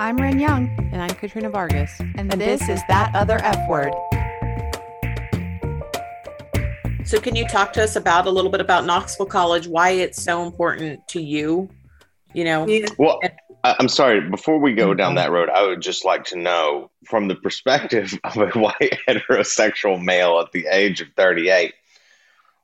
I'm Ren Young, And I'm Katrina Vargas. and, this, is That Other F Word. So, can you talk to us about a little bit about Knoxville College, why it's so important to you? You know, Well, I- I'm sorry. Before we go down Mhm. that road, I would just like to know from the perspective of a white heterosexual male at the age of 38,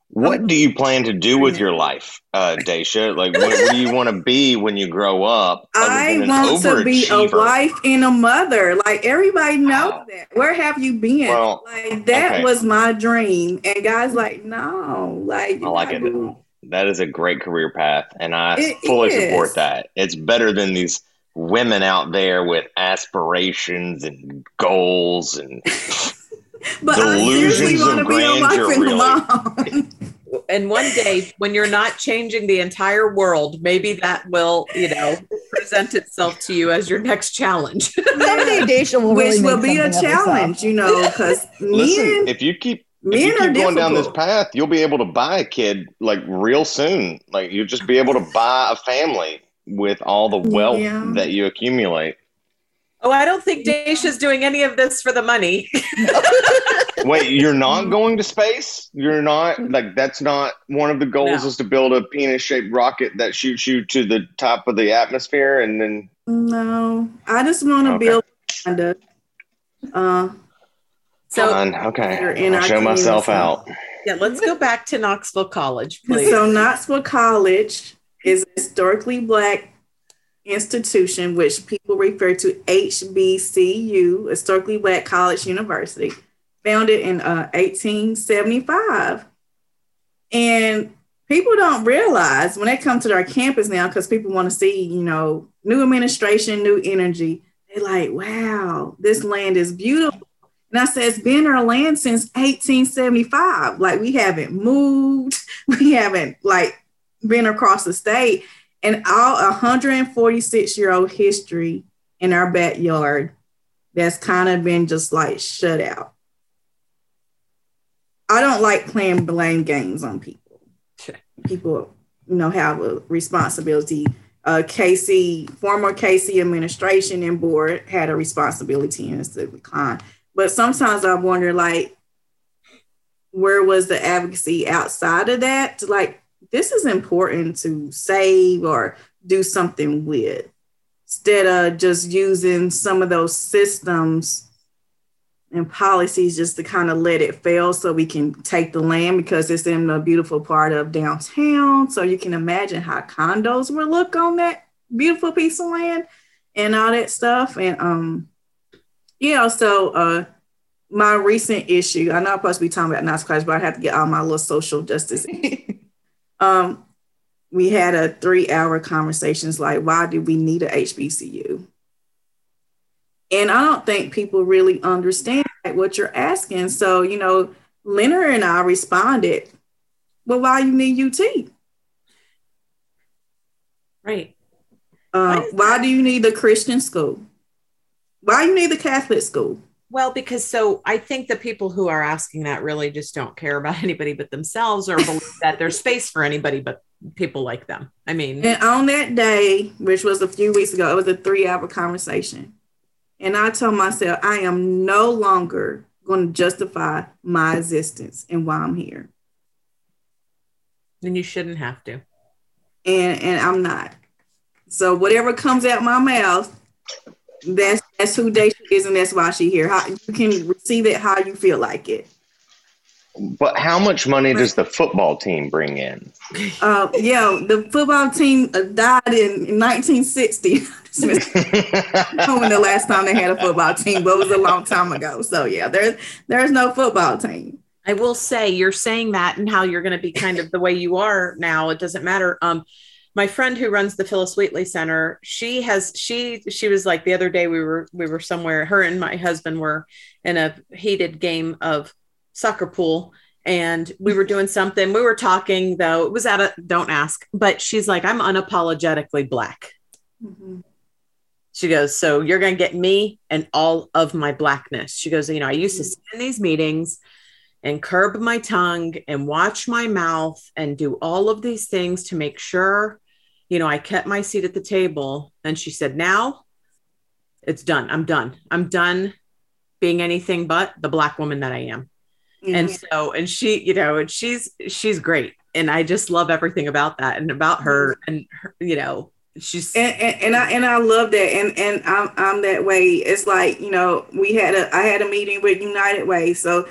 what do you plan to do with your life, uh, Daisha? Like, what, what do you want to be when you grow up? I want to be a wife and a mother. Like everybody knows Wow. that. Where have you been? Well, like that okay. was my dream. And guys like, no, like I like it. doing- That is a great career path, and I It fully is. support that. It's better than these women out there with aspirations and goals and But I seriously Delusions want to of be a wife grandeur, and a mom. And one day when you're not changing the entire world, maybe that will, you know, present itself to you as your next challenge. Someday will Which really will be a something of herself. challenge, you know, because listen. men, If you keep if men you keep going down this path, you'll be able to buy a kid like real soon. Like you'll just be able to buy a family with all the wealth Yeah. that you accumulate. Oh, I don't think Daisha's doing any of this for the money. Wait, you're not going to space? You're not like that's not one of the goals No. is to build a penis shaped rocket that shoots you to the top of the atmosphere and then No, I just want to Okay. build kind of. Uh, So, Fine, okay. I'll our show myself community. out. yeah, let's go back to Knoxville College, please. so Knoxville College is historically black institution, which people refer to HBCU, Historically Black College University, founded in uh, 1875. And people don't realize when they come to our campus now, because people want to see, you know, new administration, new energy. They're like, wow, this land is beautiful. And I said, it's been our land since 1875. Like we haven't moved, we haven't like been across the state, and all 146 year old history in our backyard that's kind of been just like shut out. I don't like playing blame games on people. People, you know, have a responsibility. Uh, KC, former KC administration and board had a responsibility in its decline. But sometimes I wonder, like, where was the advocacy outside of that? To like, this is important to save or do something with, instead of just using some of those systems and policies just to kind of let it fail so we can take the land because it's in a beautiful part of downtown. So you can imagine how condos would look on that beautiful piece of land and all that stuff. And um, yeah, so uh my recent issue, I know I'm supposed to be talking about Knox College, but I have to get all my little social justice. um, we had a three hour conversations like, why do we need a HBCU? And I don't think people really understand like, what you're asking. So, you know, Leonard and I responded, well, why you need UT? right. Uh, Why why do you need the Christian school? Why you need the Catholic school? Well, because so I think the people who are asking that really just don't care about anybody but themselves or believe that there's space for anybody but people like them. I mean, And on that day, which was a few weeks ago, it was a three hour conversation. And I told myself, I am no longer going to justify my existence and why I'm here. then you shouldn't have to. And and I'm not. So whatever comes out my mouth, that's that's who Daisha is and that's why she here. How you can receive it how you feel like it. But how much money does the football team bring in? Uh, yeah, the football team uh, died in, in 1960. I when the last time they had a football team, but it was a long time ago. So yeah, there's there's no football team. I will say you're saying that and how you're going to be kind of the way you are now. It doesn't matter. Um, my friend who runs the Phyllis Wheatley Center, she has she she was like the other day we were we were somewhere. Her and my husband were in a heated game of soccer pool, and we were doing something. We were talking though. It was at a don't ask, but she's like, I'm unapologetically black. Mm-hmm. She goes, So you're going to get me and all of my blackness. She goes, You know, I used to mm-hmm. sit in these meetings and curb my tongue and watch my mouth and do all of these things to make sure, you know, I kept my seat at the table. And she said, Now it's done. I'm done. I'm done being anything but the black woman that I am. Mm-hmm. And so, and she, you know, and she's she's great, and I just love everything about that and about her, and her, you know, she's and, and, and, I and I love that, and and I'm I'm that way. It's like you know, we had a I had a meeting with United Way, so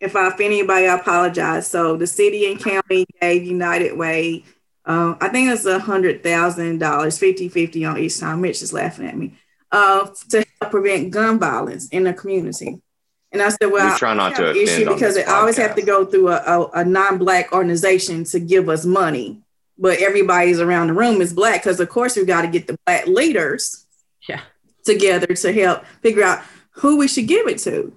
if I offend anybody, I apologize. So the city and county gave United Way, uh, I think it's a hundred thousand dollars, 50 50 on each time. Mitch is laughing at me, uh, to help prevent gun violence in the community. And I said, well, we try not to issue because I always have to go through a, a, a non-black organization to give us money, but everybody's around the room is black because of course we've got to get the black leaders yeah. together to help figure out who we should give it to.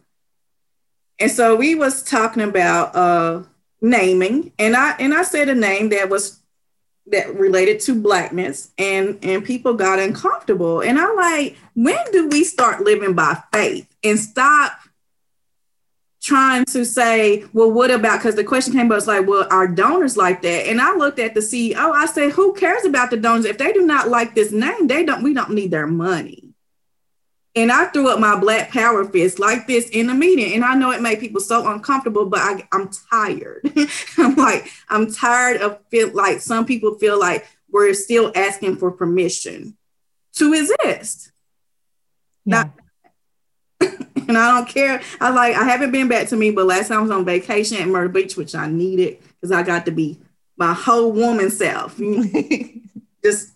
And so we was talking about uh, naming, and I and I said a name that was that related to blackness, and and people got uncomfortable. And I'm like, when do we start living by faith and stop trying to say, well, what about? Because the question came up, it's like, well, our donors like that, and I looked at the CEO. I said, who cares about the donors if they do not like this name? They don't. We don't need their money. And I threw up my black power fist like this in the meeting. And I know it made people so uncomfortable, but I, am tired. I'm like, I'm tired of feel like some people feel like we're still asking for permission to exist. Yeah. Not, and I don't care. I like I haven't been back to me, but last time I was on vacation at Myrtle Beach, which I needed because I got to be my whole woman self. Just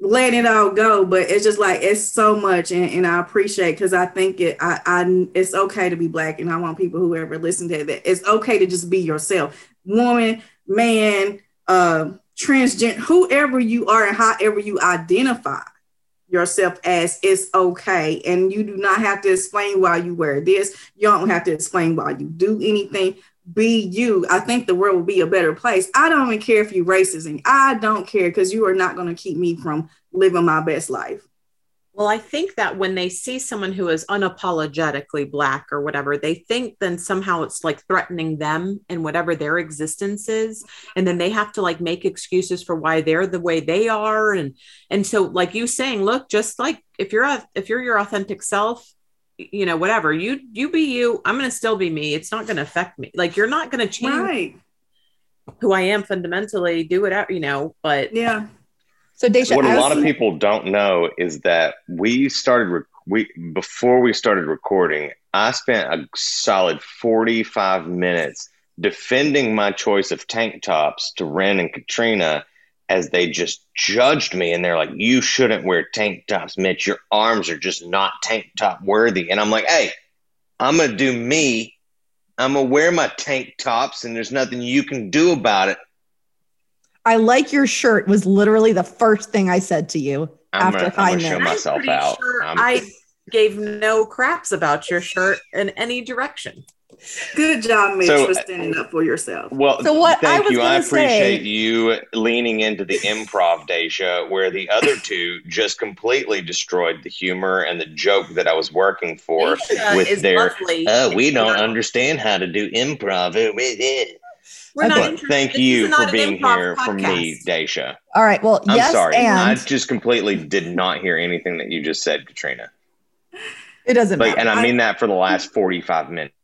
letting it all go but it's just like it's so much and, and i appreciate because i think it I, I it's okay to be black and i want people who ever listen to that it's okay to just be yourself. Woman man uh transgender whoever you are and however you identify yourself as it's okay and you do not have to explain why you wear this. You don't have to explain why you do anything be you, I think the world will be a better place. I don't even care if you're racist, and I don't care because you are not going to keep me from living my best life. Well, I think that when they see someone who is unapologetically black or whatever, they think then somehow it's like threatening them and whatever their existence is. And then they have to like make excuses for why they're the way they are. And and so like you saying, look, just like if you're a if you're your authentic self, you know whatever. You you be you. I'm going to still be me. It's not going to affect me. Like you're not going to change right. who i am fundamentally. Do whatever you know but yeah. So Daisha, what a lot of people don't know is that we started rec- we before we started recording i spent a solid 45 minutes defending my choice of tank tops to ren and katrina as they just judged me and they're like, you shouldn't wear tank tops, Mitch. Your arms are just not tank top worthy. And I'm like, hey, I'm going to do me. I'm going to wear my tank tops and there's nothing you can do about it. I like your shirt was literally the first thing I said to you I'm after gonna, I'm gonna show myself out. Sure I gave no craps about your shirt in any direction. Good job, Mitch, so, for standing up for yourself. Well, so what thank I you. I appreciate say, you leaning into the improv, Daisha, where the other two just completely destroyed the humor and the joke that I was working for Daisha with their. Lovely. Oh, we don't understand how to do improv. We're not thank you for being here podcast. for me, Daisha. All right. Well, I'm yes, sorry. And... I just completely did not hear anything that you just said, Katrina. It doesn't but, matter. And I mean that for the last 45 minutes.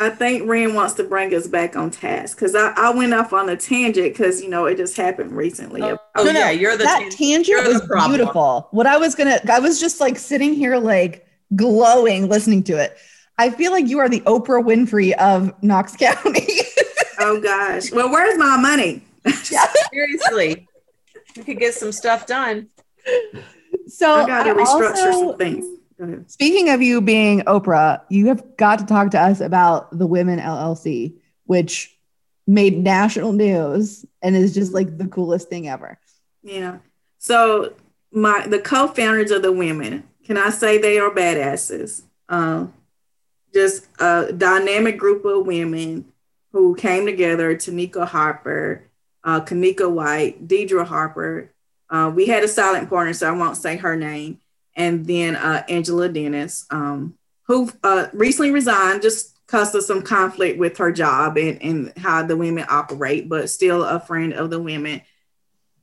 I think Ren wants to bring us back on task because I, I went off on a tangent because you know it just happened recently. Oh, oh no, yeah, you're the that tangent was beautiful. What I was gonna, I was just like sitting here like glowing listening to it. I feel like you are the Oprah Winfrey of Knox County. oh gosh, well, where's my money? Seriously, you could get some stuff done. So I got to restructure also, some things. Speaking of you being Oprah, you have got to talk to us about the Women LLC, which made national news and is just like the coolest thing ever. Yeah. So my the co-founders of the women, can I say they are badasses? Um, just a dynamic group of women who came together. Tanika Harper, uh, Kanika White, Deidre Harper. Uh, we had a silent partner, so I won't say her name and then uh, Angela Dennis, um, who uh, recently resigned just because of some conflict with her job and, and how the women operate, but still a friend of the women.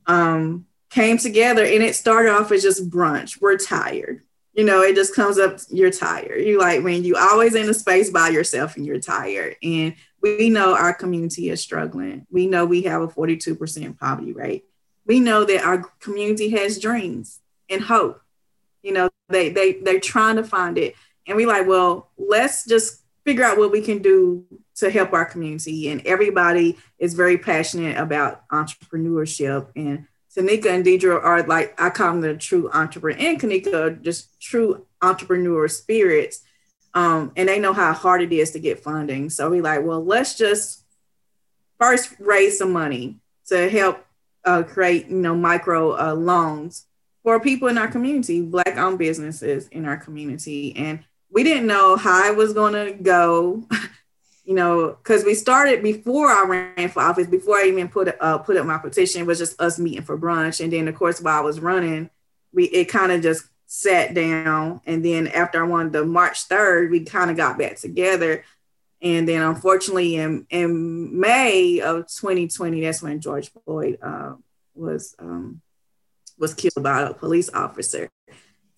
Um, came together and it started off as just brunch. We're tired. You know, it just comes up, you're tired. You like when you always in a space by yourself and you're tired. And we know our community is struggling. We know we have a 42% poverty rate. We know that our community has dreams and hope. You know, they they they're trying to find it. And we like, well, let's just figure out what we can do to help our community. And everybody is very passionate about entrepreneurship. And Tanika and Deidre are like, I call them the true entrepreneur, and Kanika just true entrepreneur spirits. Um, and they know how hard it is to get funding. So we like, well, let's just first raise some money to help uh, create, you know, micro uh, loans for people in our community, black owned businesses in our community. And we didn't know how it was going to go, you know, because we started before I ran for office, before I even put uh, put up my petition, it was just us meeting for brunch. And then, of course, while I was running, we it kind of just sat down. And then after I won the March 3rd, we kind of got back together. And then, unfortunately, in, in May of 2020, that's when George Floyd uh, was um, was killed by a police officer.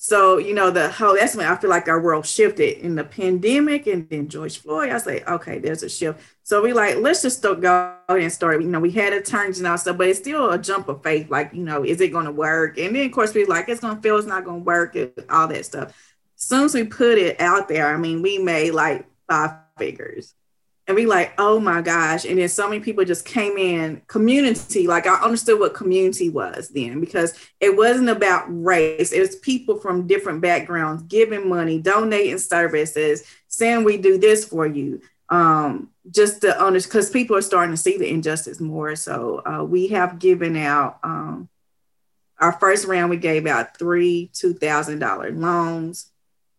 So, you know, the whole that's when I feel like our world shifted in the pandemic and then George Floyd. I say, okay, there's a shift. So we like, let's just go ahead and start. You know, we had a turns and all stuff, but it's still a jump of faith. Like, you know, is it going to work? And then, of course, we like, it's going to fail, it's not going to work, all that stuff. As soon as we put it out there, I mean, we made like five figures and we like, oh my gosh. And then so many people just came in community. Like I understood what community was then because it wasn't about race. It was people from different backgrounds giving money, donating services, saying we do this for you. Um, just to understand because people are starting to see the injustice more. So uh, we have given out um, our first round, we gave out three two thousand dollar loans.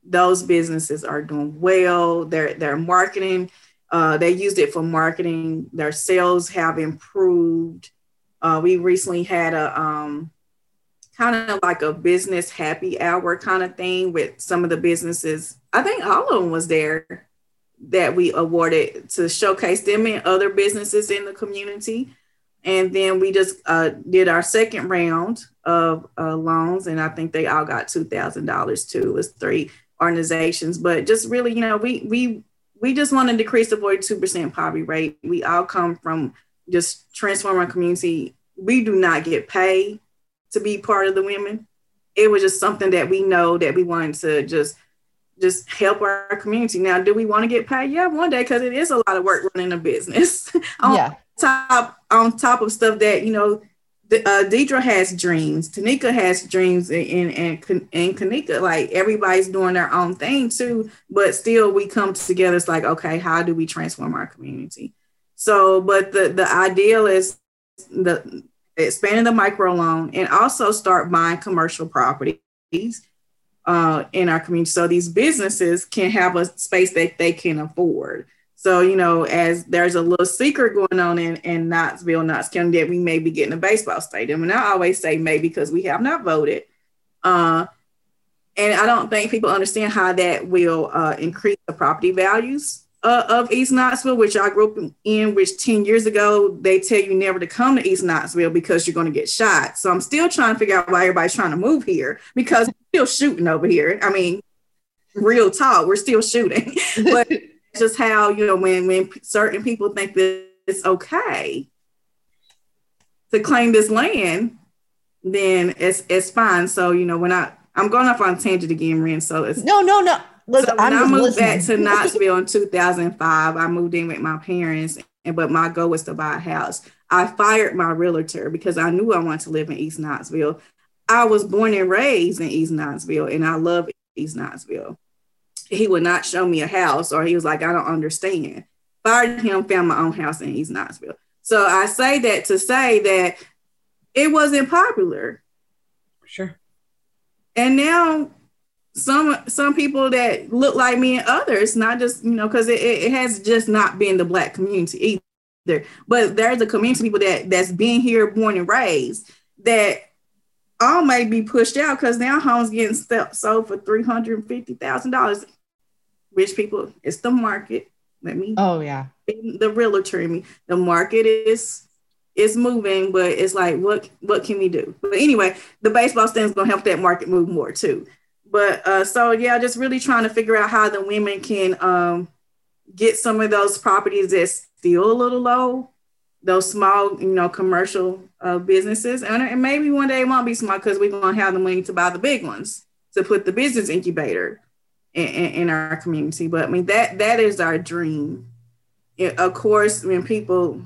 Those businesses are doing well. They're they're marketing uh, they used it for marketing. Their sales have improved. Uh, we recently had a um, kind of like a business happy hour kind of thing with some of the businesses. I think all of them was there that we awarded to showcase them and other businesses in the community. And then we just uh, did our second round of uh, loans, and I think they all got two thousand dollars too. It was three organizations, but just really, you know, we we we just want to decrease the 42% poverty rate. We all come from just transform our community. We do not get paid to be part of the women. It was just something that we know that we wanted to just just help our community. Now, do we want to get paid? Yeah, one day because it is a lot of work running a business. on Yeah. top on top of stuff that you know uh, Deidre has dreams. Tanika has dreams, and and and Kanika, like everybody's doing their own thing too. But still, we come together. It's like, okay, how do we transform our community? So, but the the ideal is the expanding the micro loan and also start buying commercial properties uh, in our community, so these businesses can have a space that they can afford. So, you know, as there's a little secret going on in, in Knoxville, Knox County, that we may be getting a baseball stadium. And I always say maybe because we have not voted. Uh, and I don't think people understand how that will uh, increase the property values uh, of East Knoxville, which I grew up in, which 10 years ago, they tell you never to come to East Knoxville because you're going to get shot. So I'm still trying to figure out why everybody's trying to move here because we're still shooting over here. I mean, real talk, we're still shooting. but just how you know when when certain people think that it's okay to claim this land, then it's it's fine. So you know when I I'm going off on tangent again, Ren. So it's No, no, no. Look, so when I moved listening. back to Knoxville in 2005, I moved in with my parents, and but my goal was to buy a house. I fired my realtor because I knew I wanted to live in East Knoxville. I was born and raised in East Knoxville, and I love East Knoxville. He would not show me a house, or he was like, "I don't understand." Fired him, found my own house in East Knoxville. So I say that to say that it wasn't popular Sure. and now some some people that look like me and others not just you know because it, it has just not been the black community either but there's a community of people that that's been here born and raised that all may be pushed out because now homes getting sold for $350000 rich people it's the market let me Oh yeah. the realtor in me the market is is moving, but it's like, what what can we do? But anyway, the baseball stand's gonna help that market move more too. But uh, so yeah, just really trying to figure out how the women can um, get some of those properties that's still a little low, those small, you know, commercial uh, businesses, and, and maybe one day it won't be small because we're gonna have the money to buy the big ones to put the business incubator in, in, in our community. But I mean that that is our dream. It, of course, when people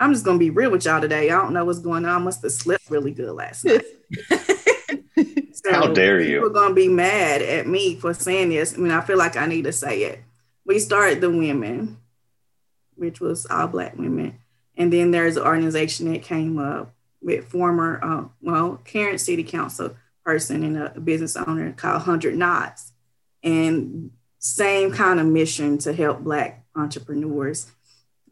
I'm just gonna be real with y'all today. I don't know what's going on. I must have slept really good last night. so How dare you? People are gonna be mad at me for saying this. I mean, I feel like I need to say it. We started the women, which was all black women, and then there's an organization that came up with former, uh, well, current city council person and a business owner called Hundred Knots, and same kind of mission to help black entrepreneurs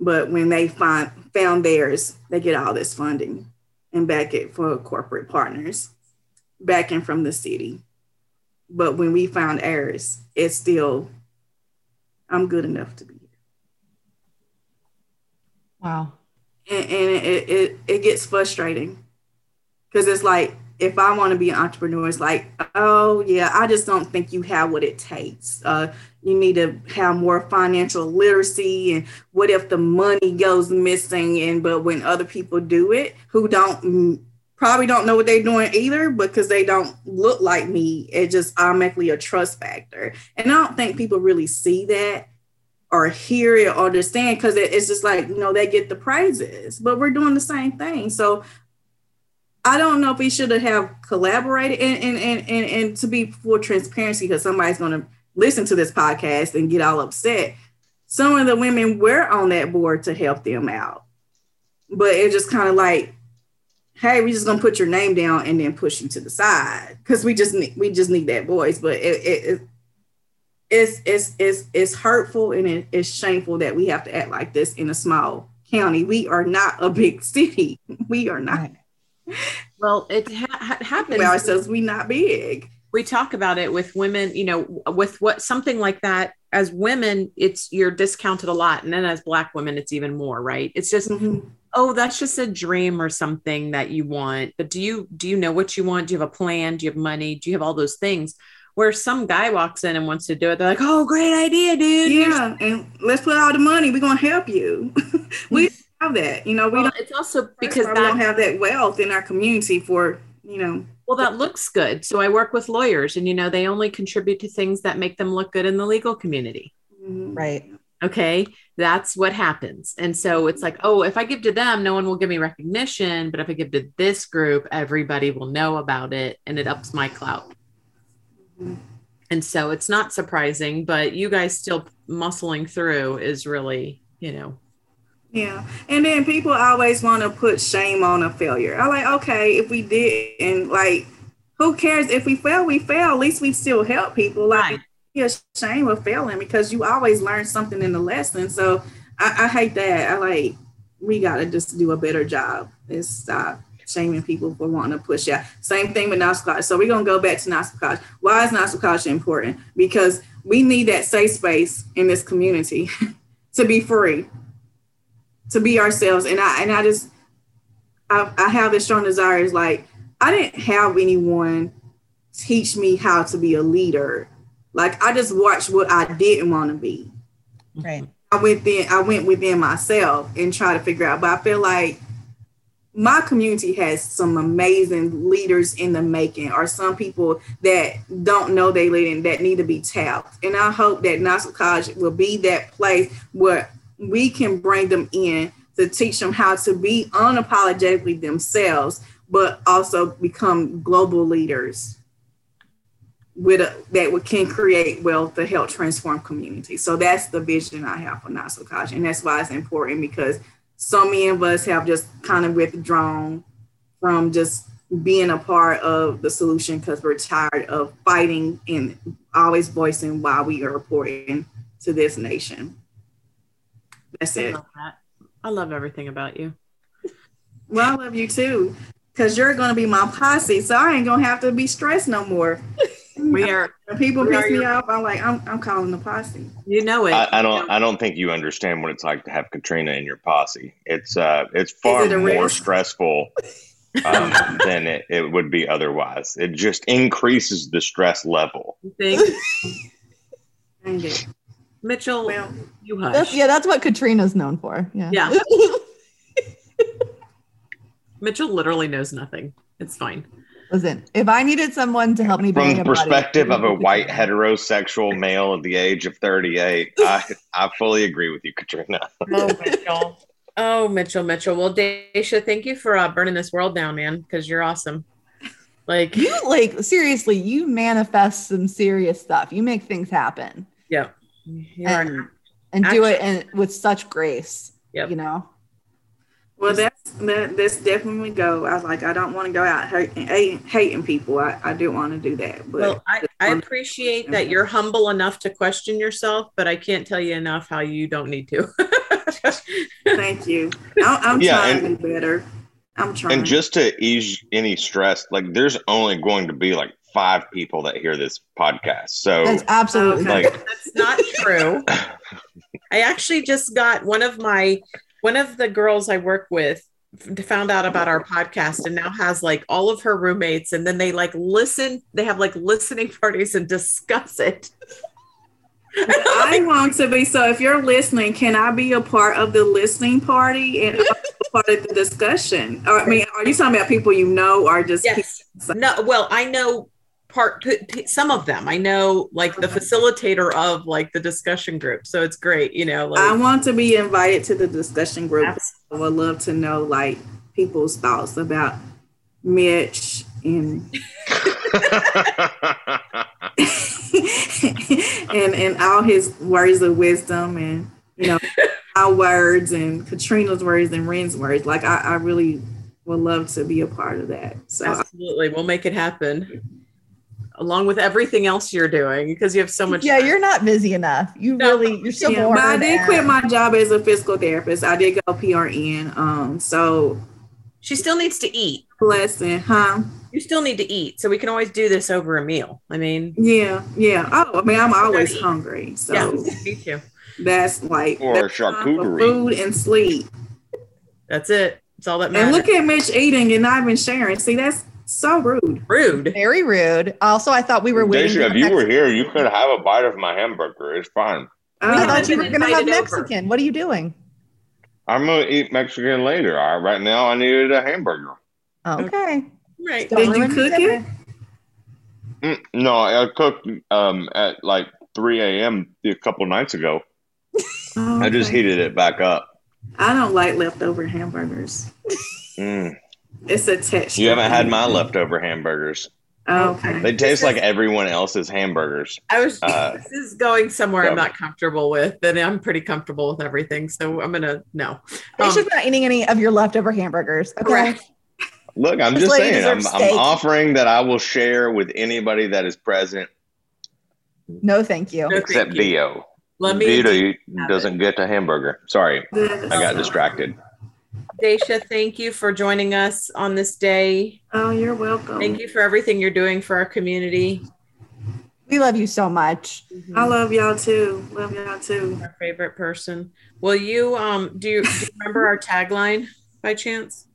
but when they find found theirs, they get all this funding and back it for corporate partners, backing from the city. But when we found ours, it's still, I'm good enough to be here. Wow. And, and it, it, it gets frustrating because it's like if I want to be an entrepreneur, it's like, oh yeah, I just don't think you have what it takes. Uh, you need to have more financial literacy. And what if the money goes missing? And but when other people do it, who don't mm, probably don't know what they're doing either, because they don't look like me, it just automatically a trust factor. And I don't think people really see that or hear it or understand because it's just like you know they get the praises, but we're doing the same thing. So I don't know if we should have collaborated and and, and, and, and to be full transparency because somebody's going to listen to this podcast and get all upset. Some of the women were on that board to help them out, but it's just kind of like, hey, we're just gonna put your name down and then push you to the side because we just need we just need that voice. But it, it, it it's it's it's it's hurtful and it, it's shameful that we have to act like this in a small county. We are not a big city. We are not. Well, it ha- happens. Well, says we not big. We talk about it with women, you know, with what something like that. As women, it's you're discounted a lot, and then as Black women, it's even more, right? It's just, mm-hmm. oh, that's just a dream or something that you want. But do you do you know what you want? Do you have a plan? Do you have money? Do you have all those things? Where some guy walks in and wants to do it, they're like, "Oh, great idea, dude!" Yeah, and let's put all the money. We're gonna help you. we have that. You know, we well, don't. It's also because that, we don't have that wealth in our community for you know. Well, that looks good. So I work with lawyers, and you know, they only contribute to things that make them look good in the legal community. Mm-hmm. Right. Okay, that's what happens. And so it's like, oh, if I give to them, no one will give me recognition. But if I give to this group, everybody will know about it and it ups my clout. Mm-hmm. And so it's not surprising, but you guys still muscling through is really, you know, yeah. And then people always want to put shame on a failure. I like, okay, if we did and like who cares if we fail, we fail. At least we still help people. Like right. a shame of failing because you always learn something in the lesson. So I, I hate that. I like we gotta just do a better job and stop shaming people for wanting to push out. Same thing with Knoxville College. So we're gonna go back to Knoxville College. Why is Knoxville College important? Because we need that safe space in this community to be free to be ourselves. And I and I just I, I have this strong desire is like I didn't have anyone teach me how to be a leader. Like I just watched what I didn't want to be. Right. I went then I went within myself and try to figure out. But I feel like my community has some amazing leaders in the making, or some people that don't know they leading that need to be tapped. And I hope that Knoxville College will be that place where we can bring them in to teach them how to be unapologetically themselves, but also become global leaders with a, that we can create wealth to help transform communities. So that's the vision I have for Knoxville College, and that's why it's important because so many of us have just kind of withdrawn from just being a part of the solution because we're tired of fighting and always voicing why we are important to this nation. That's I it. Love I love everything about you. Well, I love you too, because you're going to be my posse, so I ain't going to have to be stressed no more. We are, When people we piss are me your- off, I'm like, I'm, I'm calling the posse. you know it. I, I don't. I don't think you understand what it's like to have Katrina in your posse. It's uh, it's far it more risk? stressful um, than it, it would be otherwise. It just increases the stress level. Thank you think Dang it. Mitchell, Well, you That's, hush. yeah, that's what Katrina's known for. Yeah. Yeah. Mitchell literally knows nothing. It's fine. Listen, if I needed someone to help me From the a buddy, perspective it of a white heterosexual male at the age of 38, I, I fully agree with you, Katrina. Oh, Mitchell. Oh, Mitchell, Mitchell. Well, Daisha, thank you for uh, burning this world down, man, because you're awesome. Like, You like seriously, you manifest some serious stuff. You make things happen yeah, you are and, and do it and with such grace. Yep. You know. well, that's that, that's definitely go. I was like, I don't want to go out hating, hating, hating people. I, I do want to do that, but Well, I, I appreciate that you're humble enough to question yourself, but I can't tell you enough how you don't need to. thank you. I, I'm Yeah, trying and- to do better. I'm trying. And just to ease any stress, like there's only going to be like five people that hear this podcast. So That's absolutely Okay. like That's not true. I actually just got one of my one of the girls I work with found out about our podcast and now has like all of her roommates and then they like listen they have like listening parties and discuss it. I want to be so. If you're listening, can I be a part of the listening party and a part of the discussion? Or, I mean, are you talking about people you know, or just Yes. No, well, I know part some of them. I know like the facilitator of like the discussion group. So it's great, you know, I want to be invited to the discussion group. I would love to know like people's thoughts about Mitch and and and all his words of wisdom and you know our words and Katrina's words and Ren's words. Like I, I really would love to be a part of that. So absolutely we'll make it happen. Along with everything else you're doing because you have so much Yeah, you're not busy enough. You No. really you're so yeah, bored. but I did and- quit my job as a physical therapist. I did go PRN. Um, so she still needs to eat. blessing, huh? You still need to eat. So we can always do this over a meal. I mean, Yeah, yeah. Oh, I mean, I'm always hungry, so yeah, me too. that's like Or that's charcuterie. food and sleep. That's it. It's all that matters. And look at Mitch eating and not even sharing. See, that's so rude. Rude. very rude. Also, I thought we were waiting. Daisha, if you were here, you could have a bite of my hamburger. It's fine. I Uh, thought you were gonna have invited over. Mexican. What are you doing? I'm gonna eat Mexican later. All right, right now I needed a hamburger. Okay. Right. Don't Did you cook it? Mm, no, I cooked um, at like 3 a.m. a couple nights ago. Oh, I just heated it back up. I don't like leftover hamburgers. Mm. It's a texture. You haven't had my leftover hamburgers. Oh, okay. They taste like everyone else's hamburgers. I was Uh, this is going somewhere I'm not comfortable with, and I'm pretty comfortable with everything. So I'm gonna no. Um, Daisha's not eating any of your leftover hamburgers. Okay. Correct. Look, I'm This just saying, I'm, I'm offering that I will share with anybody that is present No, thank you. No, except thank you. Dio. Let me Dio doesn't get a hamburger. Sorry, I got distracted. Daisha, thank you for joining us on this day. Oh, you're welcome. Thank you for everything you're doing for our community. We love you so much. I love y'all too. Love y'all too. Our favorite person. Will you um do you, do you remember our tagline by chance?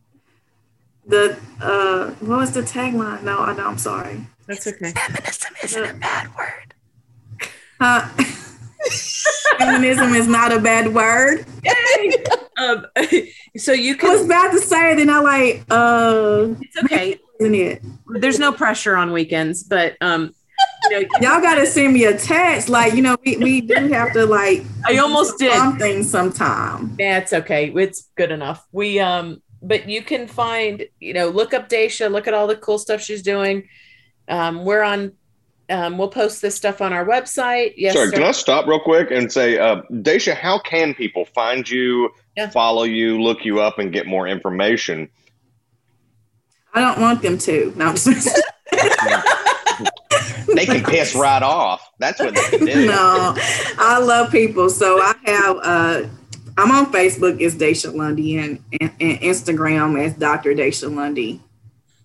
The uh, what was the tagline? No, I don't. I'm sorry. That's okay. Feminism isn't a bad word. Huh? Feminism is not a bad word. Um, so you I was about to say it, and I like, uh, It's okay. isn't it? There's no pressure on weekends, but um, you know, Y'all gotta send me a text. Like, you know, we, we do have to like I almost did. something sometime. Yeah, it's okay. It's good enough. We um, but you can find, you know, look up Daisha, look at all the cool stuff she's doing. Um, we're on. Um, we'll post this stuff on our website. Yes, Sorry, sir. can I stop real quick and say, uh, Daisha, how can people find you, Yeah. follow you, look you up, and get more information? I don't want them to. No, I'm just- They can piss right off. That's what they can do. no, I love people. So I have uh I'm on Facebook as Daisha Lundy and, and, and Instagram as Dr. Daisha Lundy.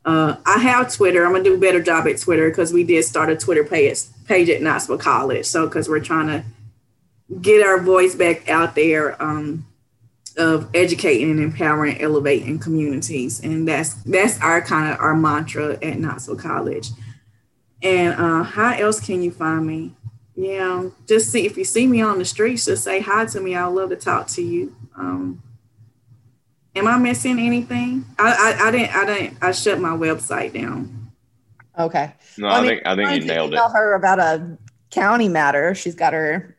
Uh, I have Twitter. I'm gonna do a better job at Twitter because we did start a Twitter page page at Knoxville College. So because we're trying to get our voice back out there um, of educating and empowering, elevating communities, and that's that's our kind of our mantra at Knoxville College. And uh, how else can you find me? Yeah, just see if you see me on the streets, just say hi to me. I'd love to talk to you. Um, am I missing anything? I, I I didn't I didn't I shut my website down. Okay. No, I, think I think you nailed it. Tell her about a county matter. She's got her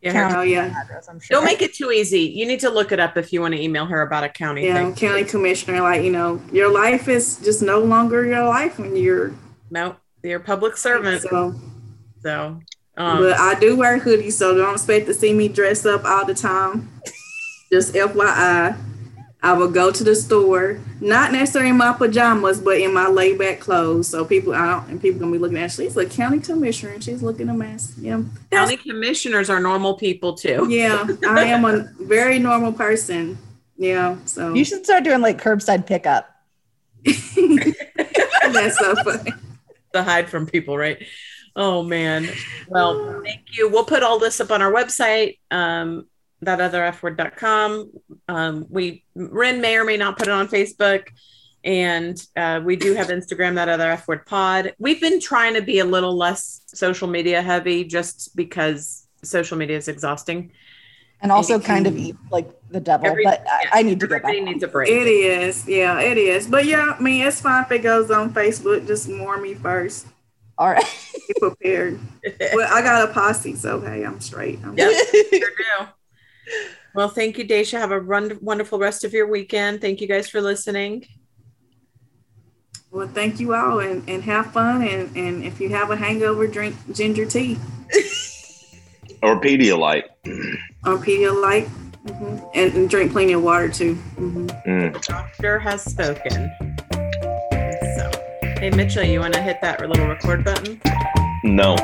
Yeah, county Oh yeah, address. I'm sure. Don't make it too easy. You need to look it up if you want to email her about a county yeah. thing. County commissioner, like you know, your life is just no longer your life when you're No, you're a public servant. so. So, um, but I do wear hoodies, so don't expect to see me dress up all the time. Just FYI, I will go to the store, not necessarily in my pajamas, but in my laid back clothes. So people, out and people gonna be looking at. She's a county commissioner, and she's looking a mess. Yeah, county commissioners are normal people too. yeah. I am a very normal person. Yeah, so You should start doing like curbside pickup. that's so funny. to hide from people, right? Oh man. Well, thank you. We'll put all this up on our website, um, that other fword.com. Um, we Ren may or may not put it on Facebook. And uh, we do have Instagram, that other F word pod. We've been trying to be a little less social media heavy just because social media is exhausting. And also Maybe. kind of eat like the devil, Every- but I, yeah, I need to get back. Needs a break. It is, yeah, it is. But yeah, I mean, it's fine if it goes on Facebook. Just warn me first. All right. Be prepared. well, I got a posse, so hey, I'm straight. I'm Yeah. Sure do. Well, thank you, Daisha. Have a run- wonderful rest of your weekend. Thank you guys for listening. Well, thank you all and, and have fun. And, and if you have a hangover, drink ginger tea Or Pedialyte. or Pedialyte. hmm And, and drink plenty of water too. hmm Mm. Doctor has spoken. So, hey, Mitchell, you want to hit that little record button? No.